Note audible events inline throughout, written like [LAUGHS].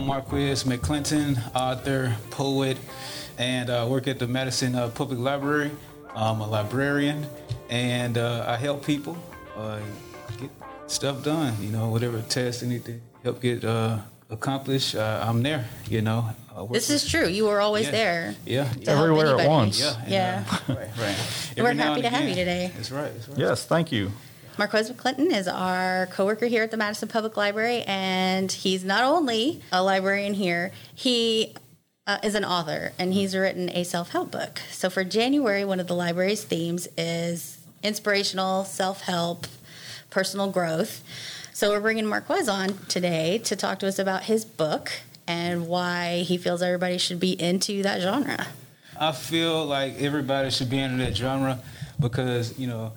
I'm Marquez McClinton, author, poet, and I work at the Madison uh, Public Library. I'm a librarian, and uh, I help people uh, get stuff done. You know, whatever test they need to help get uh, accomplished, uh, I'm there. You know. This is true. You were always Yeah. there. Yeah. yeah. Everywhere at once. Yeah. and, Yeah. uh, [LAUGHS] right. Right. We're happy and to have you today. That's right. That's right. Yes, thank you. Marquez McClinton is our coworker here at the Madison Public Library, and he's not only a librarian here, he uh, is an author, and he's written a self-help book. So for January, one of the library's themes is inspirational self-help, personal growth. So we're bringing Marquez on today to talk to us about his book and why he feels everybody should be into that genre. I feel like everybody should be into that genre because you know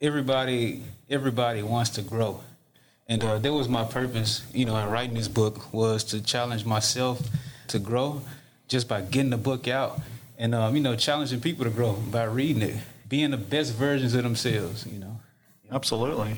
everybody everybody wants to grow, and uh, that was my purpose. You know, in writing this book was to challenge myself to grow just by getting the book out, and um, you know challenging people to grow by reading it, being the best versions of themselves. You know. Absolutely.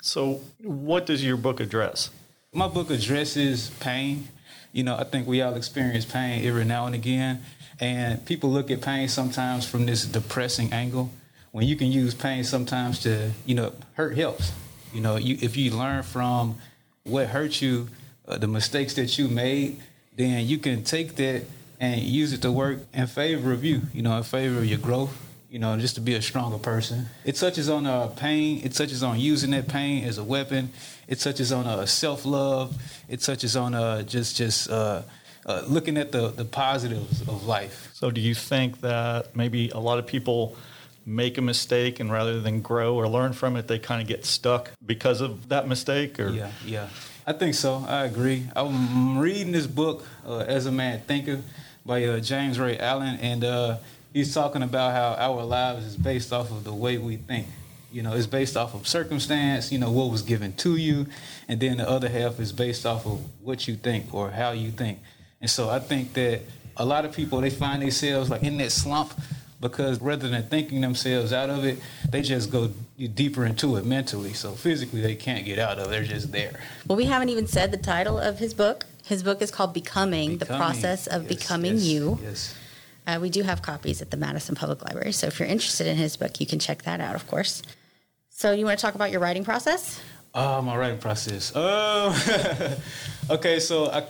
So, what does your book address? My book addresses pain. You know, I think we all experience pain every now and again. And people look at pain sometimes from this depressing angle. When you can use pain sometimes to, you know, hurt helps. You know, you, if you learn from what hurt you, uh, the mistakes that you made, then you can take that and use it to work in favor of you, you know, in favor of your growth, you know, just to be a stronger person. It touches on uh, pain. It touches on using that pain as a weapon. It touches on uh, self love. It touches on uh, just just uh, uh, looking at the the positives of life. So, do you think that maybe a lot of people make a mistake and rather than grow or learn from it, they kind of get stuck because of that mistake? Or Yeah, yeah. I think so. I agree. I'm reading this book, uh, As a Man Thinketh by uh, James Ray Allen, and uh, he's talking about how our lives is based off of the way we think. You know, it's based off of circumstance, you know, what was given to you, and then the other half is based off of what you think or how you think. And so I think that a lot of people, they find themselves like in that slump because rather than thinking themselves out of it, they just go deeper into it mentally. So physically, they can't get out of it. They're just there. Well, we haven't even said the title of his book. His book is called Becoming, the process of Yes, becoming yes, you. Yes. Uh, we do have copies at the Madison Public Library. So if you're interested in his book, you can check that out, of course. So you want to talk about your writing process? Oh, my writing process. Oh, [LAUGHS] okay. So I,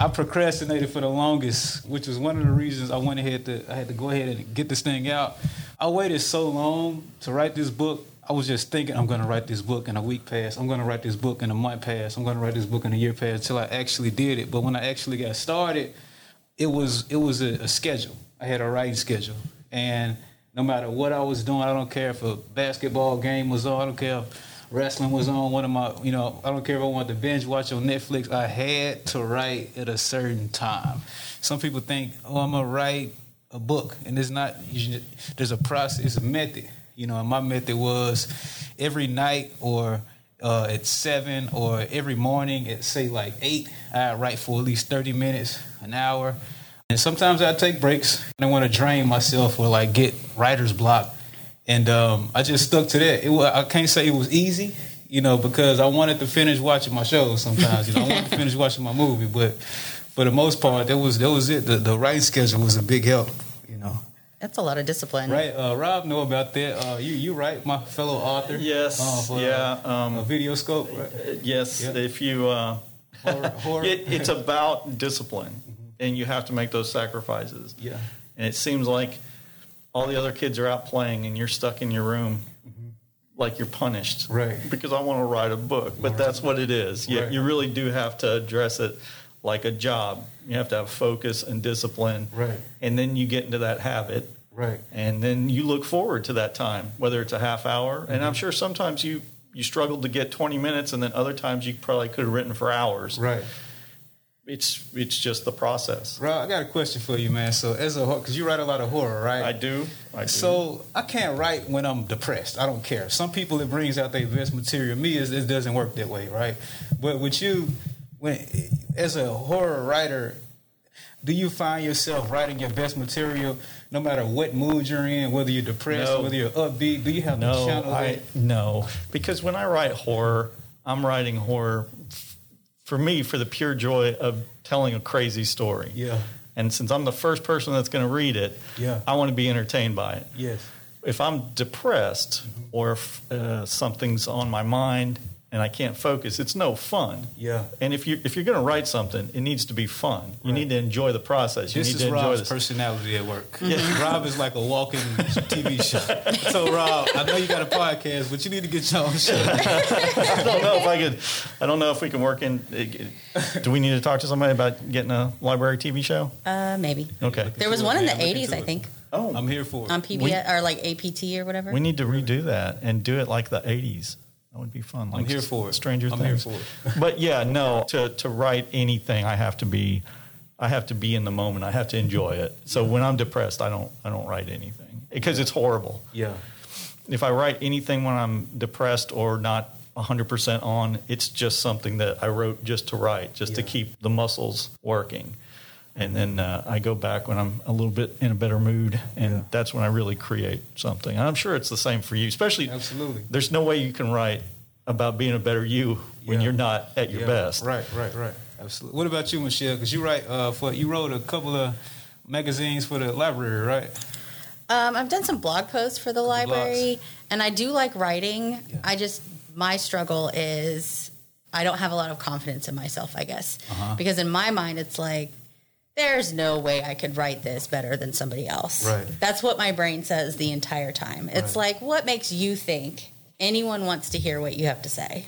I procrastinated for the longest, which was one of the reasons I went ahead to. I had to go ahead and get this thing out. I waited so long to write this book. I was just thinking I'm going to write this book in a week past. I'm going to write this book in a month past. I'm going to write this book in a year past until I actually did it. But when I actually got started, it was it was a, a schedule. I had a writing schedule, and no matter what I was doing, I don't care if a basketball game was on. I don't care if wrestling was on. One of my, you know, I don't care if I wanted to binge watch on Netflix. I had to write at a certain time. Some people think, oh, I'm gonna write a book, and it's not. There's a process, it's a method. You know, and my method was every night or uh, at seven or every morning at say like eight. I write for at least thirty minutes, an hour, and sometimes I take breaks. I want to drain myself or like get writer's block, and um, I just stuck to that. It I can't say it was easy, you know, because I wanted to finish watching my shows. Sometimes, you know, I wanted to finish watching my movie, but for the most part, that was that was it. The, the writing schedule was a big help, you know. That's a lot of discipline. Right, uh, Rob know about that. Uh, you you write, my fellow author. Yes, uh, for, yeah, uh, um, a video scope. Right? yes, Yeah. if you. Uh, Horror, horror. it, it's about discipline, and you have to make those sacrifices. [LAUGHS] yeah, And it seems like all the other kids are out playing, and you're stuck in your room, like you're punished. Right. Because I want to write a book, but that's what it is. You, Right. you really do have to address it like a job. You have to have focus and discipline. Right. And then you get into that habit. right. And then you look forward to that time, whether it's a half hour. And Mm-hmm. I'm sure sometimes you you struggled to get 20 minutes, and then other times you probably could have written for hours. Right. It's it's just the process. Rob, I got a question for you, man. So as a because you write a lot of horror, right? I do. I do. So I can't write when I'm depressed. I don't care. Some people it brings out their best material. Me, it it doesn't work that way, right? But with you, when as a horror writer, do you find yourself writing your best material no matter what mood you're in, whether you're depressed, No. whether you're upbeat? Do you have No, channel I no, because when I write horror, I'm writing horror for me for the pure joy of telling a crazy story. Yeah. And since I'm the first person that's going to read it, Yeah. I want to be entertained by it. Yes. If I'm depressed or if uh, something's on my mind and I can't focus, it's no fun. Yeah. And if you if you're going to write something, it needs to be fun. You Right. need to enjoy the process. You This need is to enjoy Rob's this. personality at work. Yeah. [LAUGHS] Rob is like a walking TV [LAUGHS] show. So Rob, I know you got a podcast, but you need to get your own show. [LAUGHS] I don't know if I could. I don't know if we can work in. Do we need to talk to somebody about getting a library TV show? Uh, maybe. Okay. There was one it, in the man. Look 80s, I think, Oh, I'm here for it. on PBS or like APT or whatever. we need to redo that and do it like the '80s. That would be fun. Like I'm here for it. Stranger I'm here Things. for it. [LAUGHS] but yeah, no. To to write anything, I have to be. I have to be in the moment. I have to enjoy it. So when I'm depressed, I don't. I don't write anything because it's horrible. yeah. if I write anything when I'm depressed or not 100% on, it's just something that I wrote just to write, just to keep the muscles working. And then uh, I go back when I'm a little bit in a better mood, and Yeah. that's when I really create something. And I'm sure it's the same for you, especially. Absolutely. There's no way you can write about being a better you when Yeah. you're not at your Yeah. best. Right, right, right. Absolutely. What about you, Michelle? Because you write uh, for you wrote a couple of magazines for the library, right? Um, I've done some blog posts for the library, and I do like writing. I just my struggle is I don't have a lot of confidence in myself. I guess Uh-huh. because in my mind it's like there's no way I could write this better than somebody else. Right. That's what my brain says the entire time. It's Right. like what makes you think anyone wants to hear what you have to say?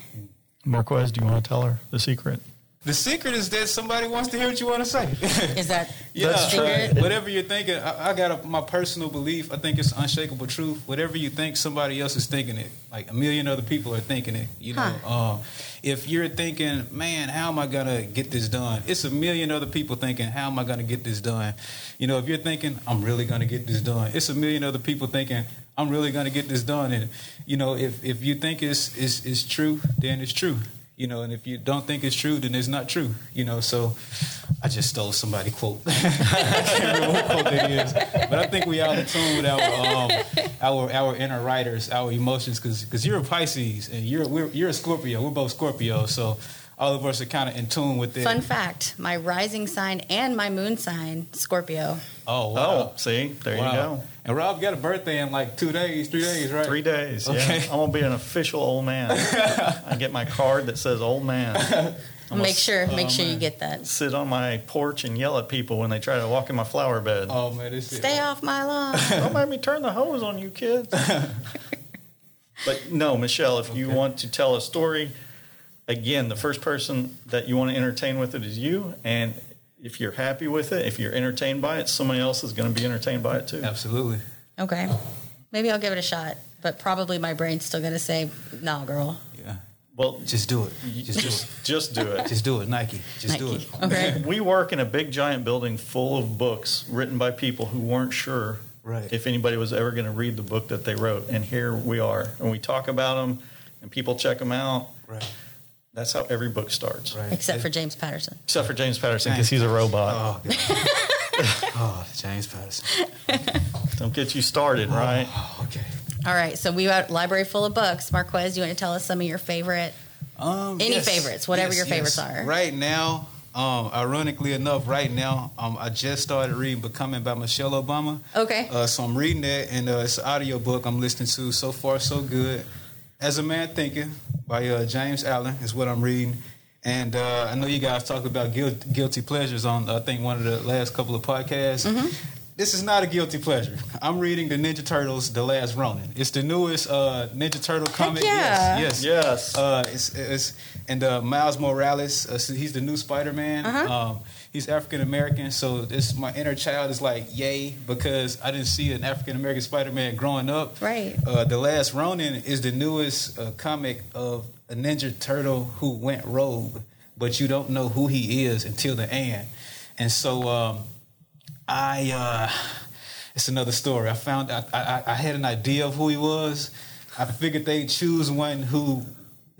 Marquez, do you want to tell her the secret? The secret is that somebody wants to hear what you want to say. [LAUGHS] Is that [LAUGHS] Yeah, That's the secret? Whatever you're thinking, I, I got a, my personal belief. I think it's unshakable truth. Whatever you think, somebody else is thinking it. Like a million other people are thinking it. You know, um, if you're thinking, man, how am I gonna get this done? It's a million other people thinking, how am I gonna get this done? You know, if you're thinking, I'm really gonna get this done, it's a million other people thinking, I'm really gonna get this done. And you know, if if you think it's it's, it's true, then it's true. You know, and if you don't think it's true, then it's not true. You know, so I just stole somebody quote. [LAUGHS] I can't remember what quote that is, but I think we all in tune with our um, our our inner writers, our emotions, because because you're a Pisces and you're we're, you're a Scorpio. We're both Scorpio, so all of us are kind of in tune with it. Fun fact: my rising sign and my moon sign Scorpio. Oh wow! Oh, see, there Wow. you go. And Rob got a birthday in like two days, three days, right? Three days. Okay. Yeah. I'm gonna be an official old man. [LAUGHS] I get my card that says old man. I'm gonna Make sure, make sure you get that. sit on my porch and yell at people when they try to walk in my flower bed. Oh man, this Stay off my lawn. [LAUGHS] Don't make me turn the hose on you kids. [LAUGHS] but no, Michelle, if you want to tell a story, again, the first person that you want to entertain with it is you. And if you're happy with it, if you're entertained by it, somebody else is going to be entertained by it too. Absolutely. Okay. Maybe I'll give it a shot, but probably my brain's still going to say, no, girl. Yeah. Well, Just do it. Just do it. just, just do it. Just do it, Nike. Just do it. Okay. [LAUGHS] We work in a big giant building full of books written by people who weren't sure Right. if anybody was ever going to read the book that they wrote. And here we are. And we talk about them and people check them out. Right. That's how every book starts. Right. Except for James Patterson. Except for James Patterson because he's a robot. Oh, [LAUGHS] oh, James Patterson. [LAUGHS] Don't get you started, right? Oh, okay. All right. So we got a library full of books. Marquez, you want to tell us some of your favorite? Um, Any favorites, whatever your favorites are. Right now, um, ironically enough, right now, um, I just started reading "Becoming" by Michelle Obama. Okay. Uh, so I'm reading that, and uh, it's an audio book I'm listening to. So far, so good. As a Man Thinking by uh, James Allen is what I'm reading. And uh, I know you guys talked about guilt, guilty pleasures on, I think, one of the last couple of podcasts. Mm-hmm. This is not a guilty pleasure. I'm reading the Ninja Turtles: The Last Ronin. It's the newest uh, Ninja Turtle comic. yeah. Yes, yes. Yes. Uh, it's, it's and uh, Miles Morales. Uh, so he's the new Spider Man. Uh-huh. Um, he's African American, so this my inner child is like yay because I didn't see an African American Spider Man growing up. Right. Uh, the Last Ronin is the newest uh, comic of a Ninja Turtle who went rogue, but you don't know who he is until the end. And so um, I, uh, it's another story. I found I, I, I had an idea of who he was. I figured they'd choose one who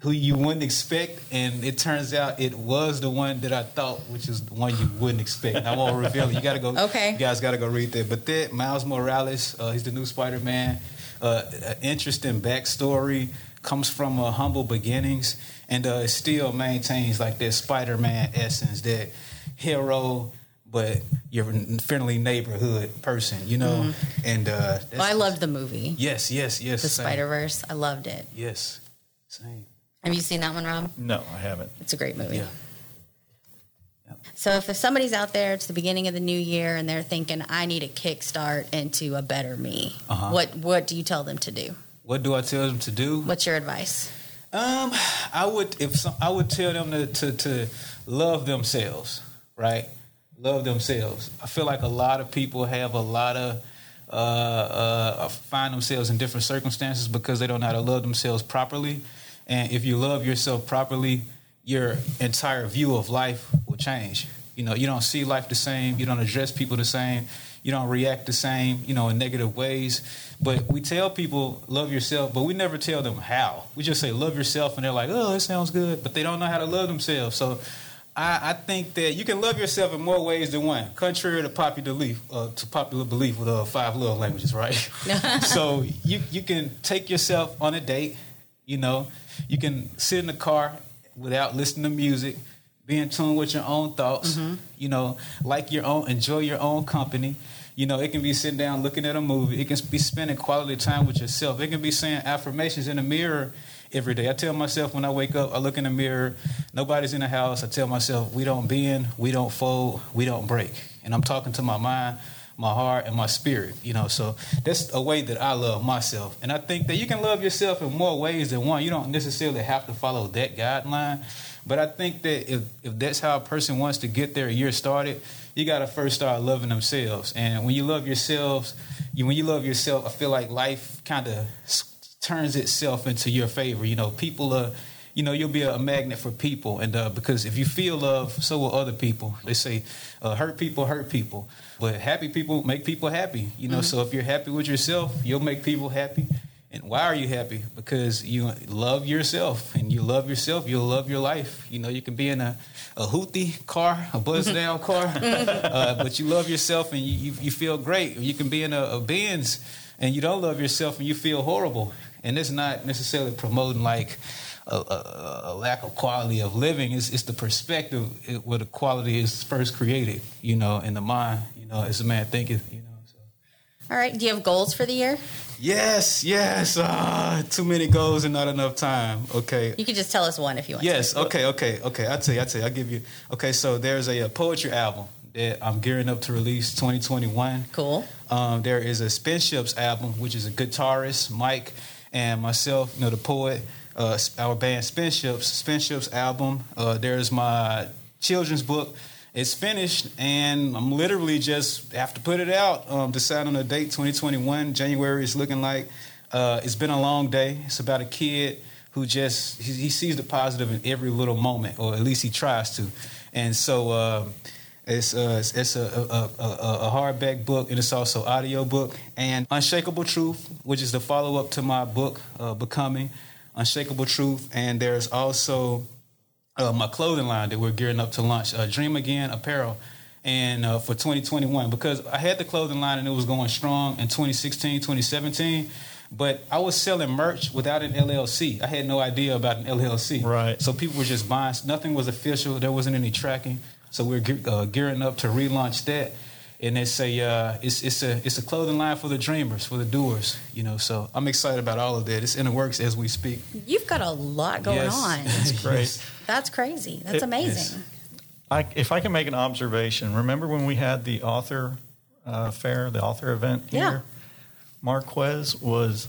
who you wouldn't expect, and it turns out it was the one that I thought, which is the one you wouldn't expect. I won't reveal it. You got to go. [LAUGHS] Okay. You guys got to go read that. But that Miles Morales, uh, he's the new Spider Man. Uh, interesting backstory. comes from uh, humble beginnings, and uh, it still maintains like that Spider-Man essence, that hero, but you're a friendly neighborhood person, you know. And uh, Well, I loved the movie, Yes, yes, yes. The same. Spider Verse. I loved it. Yes, same. Have you seen that one, Rob? No, I haven't. It's a great movie. Yeah. So if, if somebody's out there, it's the beginning of the new year, and they're thinking, "I need a kickstart into a better me," Uh-huh. what what do you tell them to do? What do I tell them to do? What's your advice? Um, I would if some, I would tell them to, to to love themselves, right? Love themselves. I feel like a lot of people have a lot of uh, uh, find themselves in different circumstances because they don't know how to love themselves properly. And if you love yourself properly, your entire view of life will change. You know, you don't see life the same. You don't address people the same. You don't react the same. You know, in negative ways. But we tell people love yourself, but we never tell them how. We just say love yourself, and they're like, "Oh, it sounds good," but they don't know how to love themselves. So, I, I think that you can love yourself in more ways than one, contrary to popular belief. Uh, to popular belief with uh, five love languages, right? [LAUGHS] so you you can take yourself on a date. You know, you can sit in the car without listening to music, be in tune with your own thoughts. You know, like your own, enjoy your own company. You know, it can be sitting down looking at a movie. It can be spending quality time with yourself. It can be saying affirmations in the mirror every day. I tell myself when I wake up, I look in the mirror, nobody's in the house. I tell myself, we don't bend, we don't fold, we don't break. And I'm talking to my mind, my heart, and my spirit. You know, so that's a way that I love myself. And I think that you can love yourself in more ways than one. You don't necessarily have to follow that guideline. But I think that if, if that's how a person wants to get their year started, you got to first start loving themselves. And when you love yourselves, you, when you love yourself, I feel like life kind of turns itself into your favor. You know, people are, you know, you'll be a magnet for people, and uh, because if you feel love, so will other people. They say, uh, hurt people hurt people, but happy people make people happy. You know, so if you're happy with yourself, you'll make people happy. And why are you happy? Because you love yourself, and you love yourself. You'll love your life. You know, you can be in a a hooptie car, a buzz [LAUGHS] down car, [LAUGHS] uh, but you love yourself and you, you, you feel great. You can be in a, a Benz and you don't love yourself and you feel horrible. And it's not necessarily promoting like a, a, a lack of quality of living. It's, it's the perspective it, where the quality is first created, you know, in the mind, you know, as a man thinking, you know. So. All right. Do you have goals for the year? Yes, yes. Ah, too many goals and not enough time. Okay. You can just tell us one if you want. Yes. To. Okay. Okay. Okay. I'll tell you. I'll tell you. I'll give you. Okay. So there's a, uh poetry album that I'm gearing up to release 2021. Cool. Um, there is a Spinships album, which is a guitarist, Mike, and myself, you know, the poet, uh, our band Spinships, Spinships album. Uh, there's my children's book. It's finished, and I'm literally just have to put it out. Um, decide on a date, 2021. January is looking like. Uh, it's been a long day. It's about a kid who just he, he sees the positive in every little moment, or at least he tries to. And so uh, it's uh, it's, it's a, a, a, a hardback book, and it's also audio book. And Unshakable Truth, which is the follow up to my book, uh, Becoming Unshakable Truth. And there's also uh, my clothing line that we're gearing up to launch, uh, Dream Again Apparel, and uh, for 2021 because I had the clothing line and it was going strong in 2016, 2017. But I was selling merch without an LLC. I had no idea about an LLC. Right. So people were just buying. Nothing was official. There wasn't any tracking. So we're ge- uh, gearing up to relaunch that. And it's a uh, it's it's a it's a clothing line for the dreamers, for the doers. You know. So I'm excited about all of that. It's in the works as we speak. You've got a lot going Yes. on. [LAUGHS] That's great. That's crazy. That's It- amazing. I, if I can make an observation, remember when we had the author uh, fair, the author event here? Yeah. Marquez was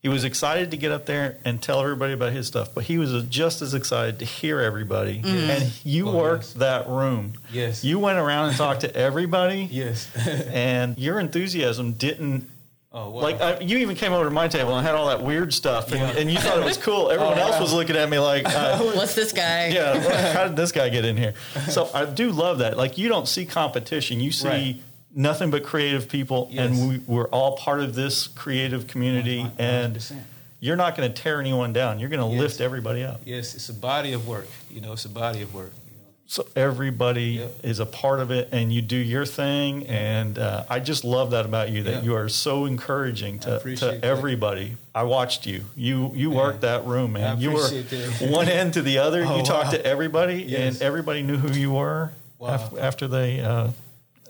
he was excited to get up there and tell everybody about his stuff, but he was just as excited to hear everybody. And you Oh, worked yes. that room. Yes. You went around and talked to everybody. [LAUGHS] Yes. [LAUGHS] And your enthusiasm didn't oh wow. like I, you even came over to my table and had all that weird stuff, and, Yeah. and you thought it was cool. [LAUGHS] Everyone Oh, else wow. was looking at me like, uh, What's this guy? yeah, how did this guy get in here? So I do love that. Like you don't see competition, you see Right. Nothing but creative people, Yes. and we, we're all part of this creative community. One- one- And you're not going to tear anyone down. You're going to Yes. lift everybody up. Yes, it's a body of work. You know, it's a body of work. You know. so everybody Yep. is a part of it, and you do your thing. And uh, I just love that about you that Yeah. you are so encouraging to, to that. everybody. I watched you. You you worked that room, man. You were that. [LAUGHS] one end to the other. [LAUGHS] Oh, you talked wow. to everybody, Yes. and everybody knew who you were Wow. af- after they. Uh,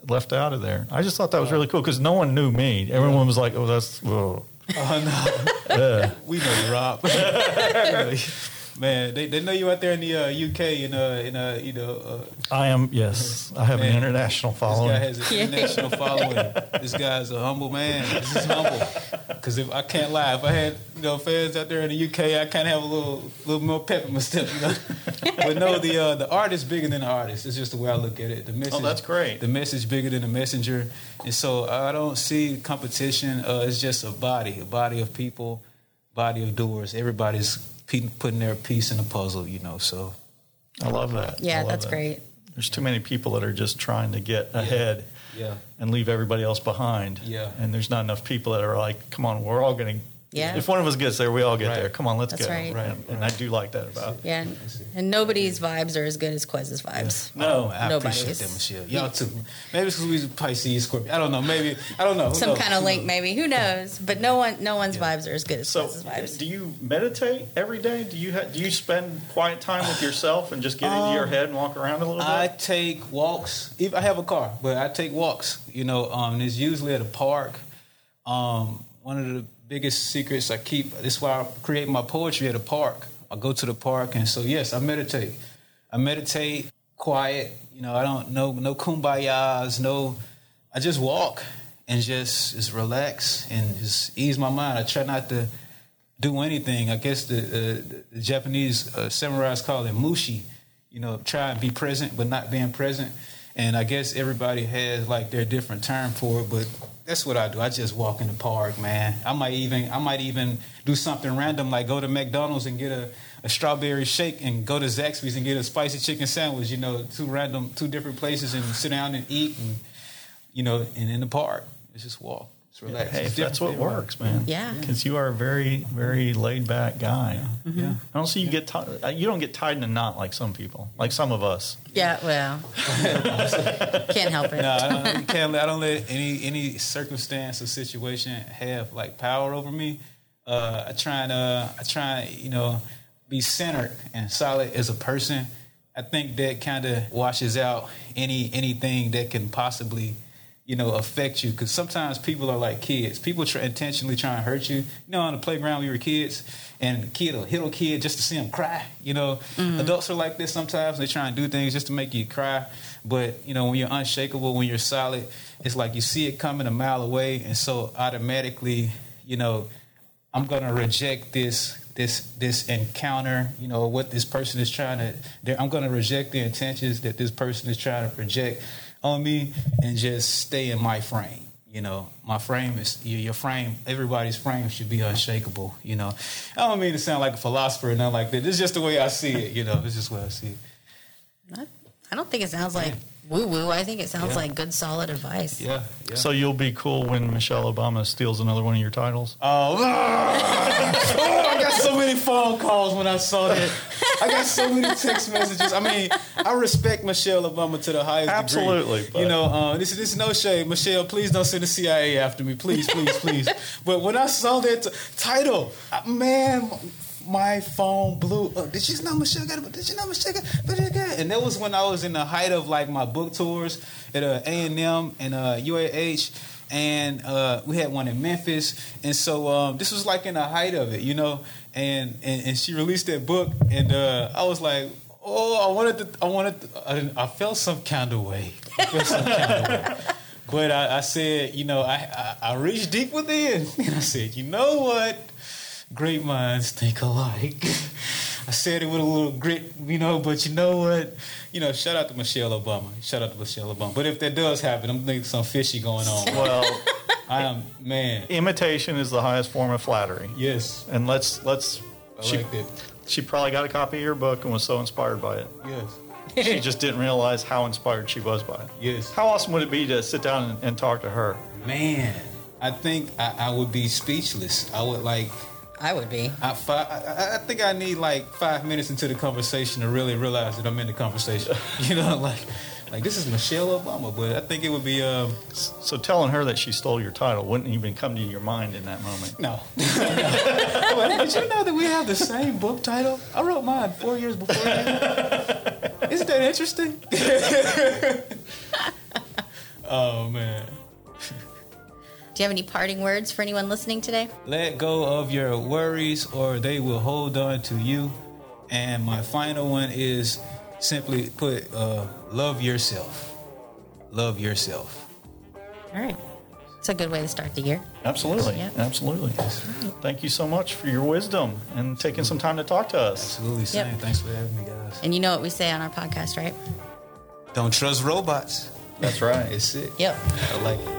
Left out of there. I just thought that was really cool because no one knew me. Everyone was like, "Oh, that's whoa. Oh no, yeah." [LAUGHS] we know you, Rob. [LAUGHS] [LAUGHS] We know you. Man, they, they know you out there in the uh, UK in uh in uh you know uh, I am. Yes, I have an international following. this guy has an international [LAUGHS] following. This guy's a humble man. This is humble. Because if I can't lie, if I had you know fans out there in the UK, I kind of have a little little more pep in my step. You know, [LAUGHS] but no, the uh, the art is bigger than the artist. It's just the way I look at it. The message. Oh, that's great. The message bigger than the messenger, and so I don't see competition. Uh, it's just a body, a body of people, body of doers. Everybody's pe- putting their piece in the puzzle. You know, so I love that. Yeah, love that's that. great. There's too many people that are just trying to get ahead yeah. and leave everybody else behind. Yeah. And there's not enough people that are like, come on, we're all going to. Yeah. If one of us gets there, we all get Right. there. Come on, let's That's go. right. Right, And, and I do like that about. it. Yeah, and, and nobody's vibes are as good as Quez's vibes. No, I Nobody's. appreciate that, Michelle. Y'all too. Maybe it's because we Pisces, Scorpio. I don't know. Maybe I don't know. Who Some knows? kind of link, knows? maybe. Who knows? But no one, no one's Yeah. vibes are as good as So, Quez's vibes. do you meditate every day? Do you ha- do you spend quiet time with yourself and just get into your head and walk around a little bit? Um, I take walks. If I have a car, but I take walks. You know, um, and it's usually at a park. Um, one of the biggest secrets I keep. This is why I create my poetry at a park. I go to the park, and so yes, I meditate. I meditate, quiet. You know, I don't no no kumbayas, no. I just walk and just just relax and just ease my mind. I try not to do anything. I guess the, uh, the Japanese uh, samurais call it mushin. You know, try and be present but not being present. And I guess everybody has like their different term for it, but that's what I do. I just walk in the park, man. I might even I might even do something random like go to McDonald's and get a, a strawberry shake and go to Zaxby's and get a spicy chicken sandwich. You know, two random two different places and sit down and eat and you know, and in the park. It's just walk. It's relax. hey, It's if that's what different for works, man. Yeah. Because you are a very, very laid back guy. everybody. Yeah. I don't see you get tied. You don't get tied in a knot like some people, like some of us. yeah, well, [LAUGHS] can't help it. No, I don't, can't, let- I don't let any any circumstance or situation have like power over me. Uh, I try and uh, I try and, you know be centered and solid as a person. I think that kind of washes out any anything that can possibly you know affect you because sometimes people are like kids. People try, intentionally try and hurt you. You know, on the playground we were kids, and a kid will hit a kid just to see him cry. You know, mm-hmm. adults are like this sometimes. They try and do things just to make you cry. But you know, when you're unshakable, when you're solid, it's like you see it coming a mile away, and so automatically, you know, I'm gonna reject this this this encounter. You know what this person is trying to. I'm gonna reject the intentions that this person is trying to project on me, and just stay in my frame. You know, my frame is your your frame. Everybody's frame should be unshakable. You know, I don't mean to sound like a philosopher or nothing like that. This is just the way I see it. You know, it's just the way I see it. I, I don't think it sounds like woo woo. I think it sounds Yeah. like good, solid advice. Yeah. yeah. So you'll be cool when Michelle Obama steals another one of your titles. Oh, I got so many phone calls when I saw that. [LAUGHS] I got so many text messages. I mean, I respect Michelle Obama to the highest Absolutely, degree. but- You know, uh, this, this is no shade. Michelle, please don't send the CIA after me. Please, please, please. [LAUGHS] but when I saw that t- title, uh, man, my phone blew up. Did you know Michelle got it? Did you know Michelle got it? And that was when I was in the height of like my book tours at uh, A&M and uh, UAH and uh, we had one in Memphis, and so um, this was like in the height of it, you know. And and, and she released that book, and uh, I was like, oh, I wanted to, I wanted, to, I, I felt some kind of way, I felt some kind of way. [LAUGHS] But I, I said, you know, I, I I reached deep within, and I said, you know what, great minds think alike. [LAUGHS] I said it with a little grit, you know, but you know what? You know, shout out to Michelle Obama. Shout out to Michelle Obama. But if that does happen, I'm thinking some fishy going on. Well, [LAUGHS] I am man. imitation is the highest form of flattery. Yes, And let's let's. I she, like that. she probably got a copy of your book and was so inspired by it. Yes, She just didn't realize how inspired she was by it. yes. How awesome would it be to sit down and, and talk to her? Man, I think I, I would be speechless. I would like, I would be. I, fi- I, I think I need like five minutes into the conversation to really realize that I'm in the conversation. [LAUGHS] You know, like like this is Michelle Obama, but I think it would be um, So telling her that she stole your title wouldn't even come to your mind in that moment. no. [LAUGHS] But Did you know that we have the same book title? I wrote mine four years before you. [LAUGHS] Isn't that interesting? oh man. Do you have any parting words for anyone listening today? Let go of your worries or they will hold on to you. And my final one is simply put uh, love yourself. Love yourself. All right. It's a good way to start the year. Absolutely. Yeah. Absolutely. Thank you so much for your wisdom and taking some time to talk to us. Absolutely, Sam. Yep. Thanks for having me, guys. And you know what we say on our podcast, right? Don't trust robots. That's right. It's it. Yep. I like it.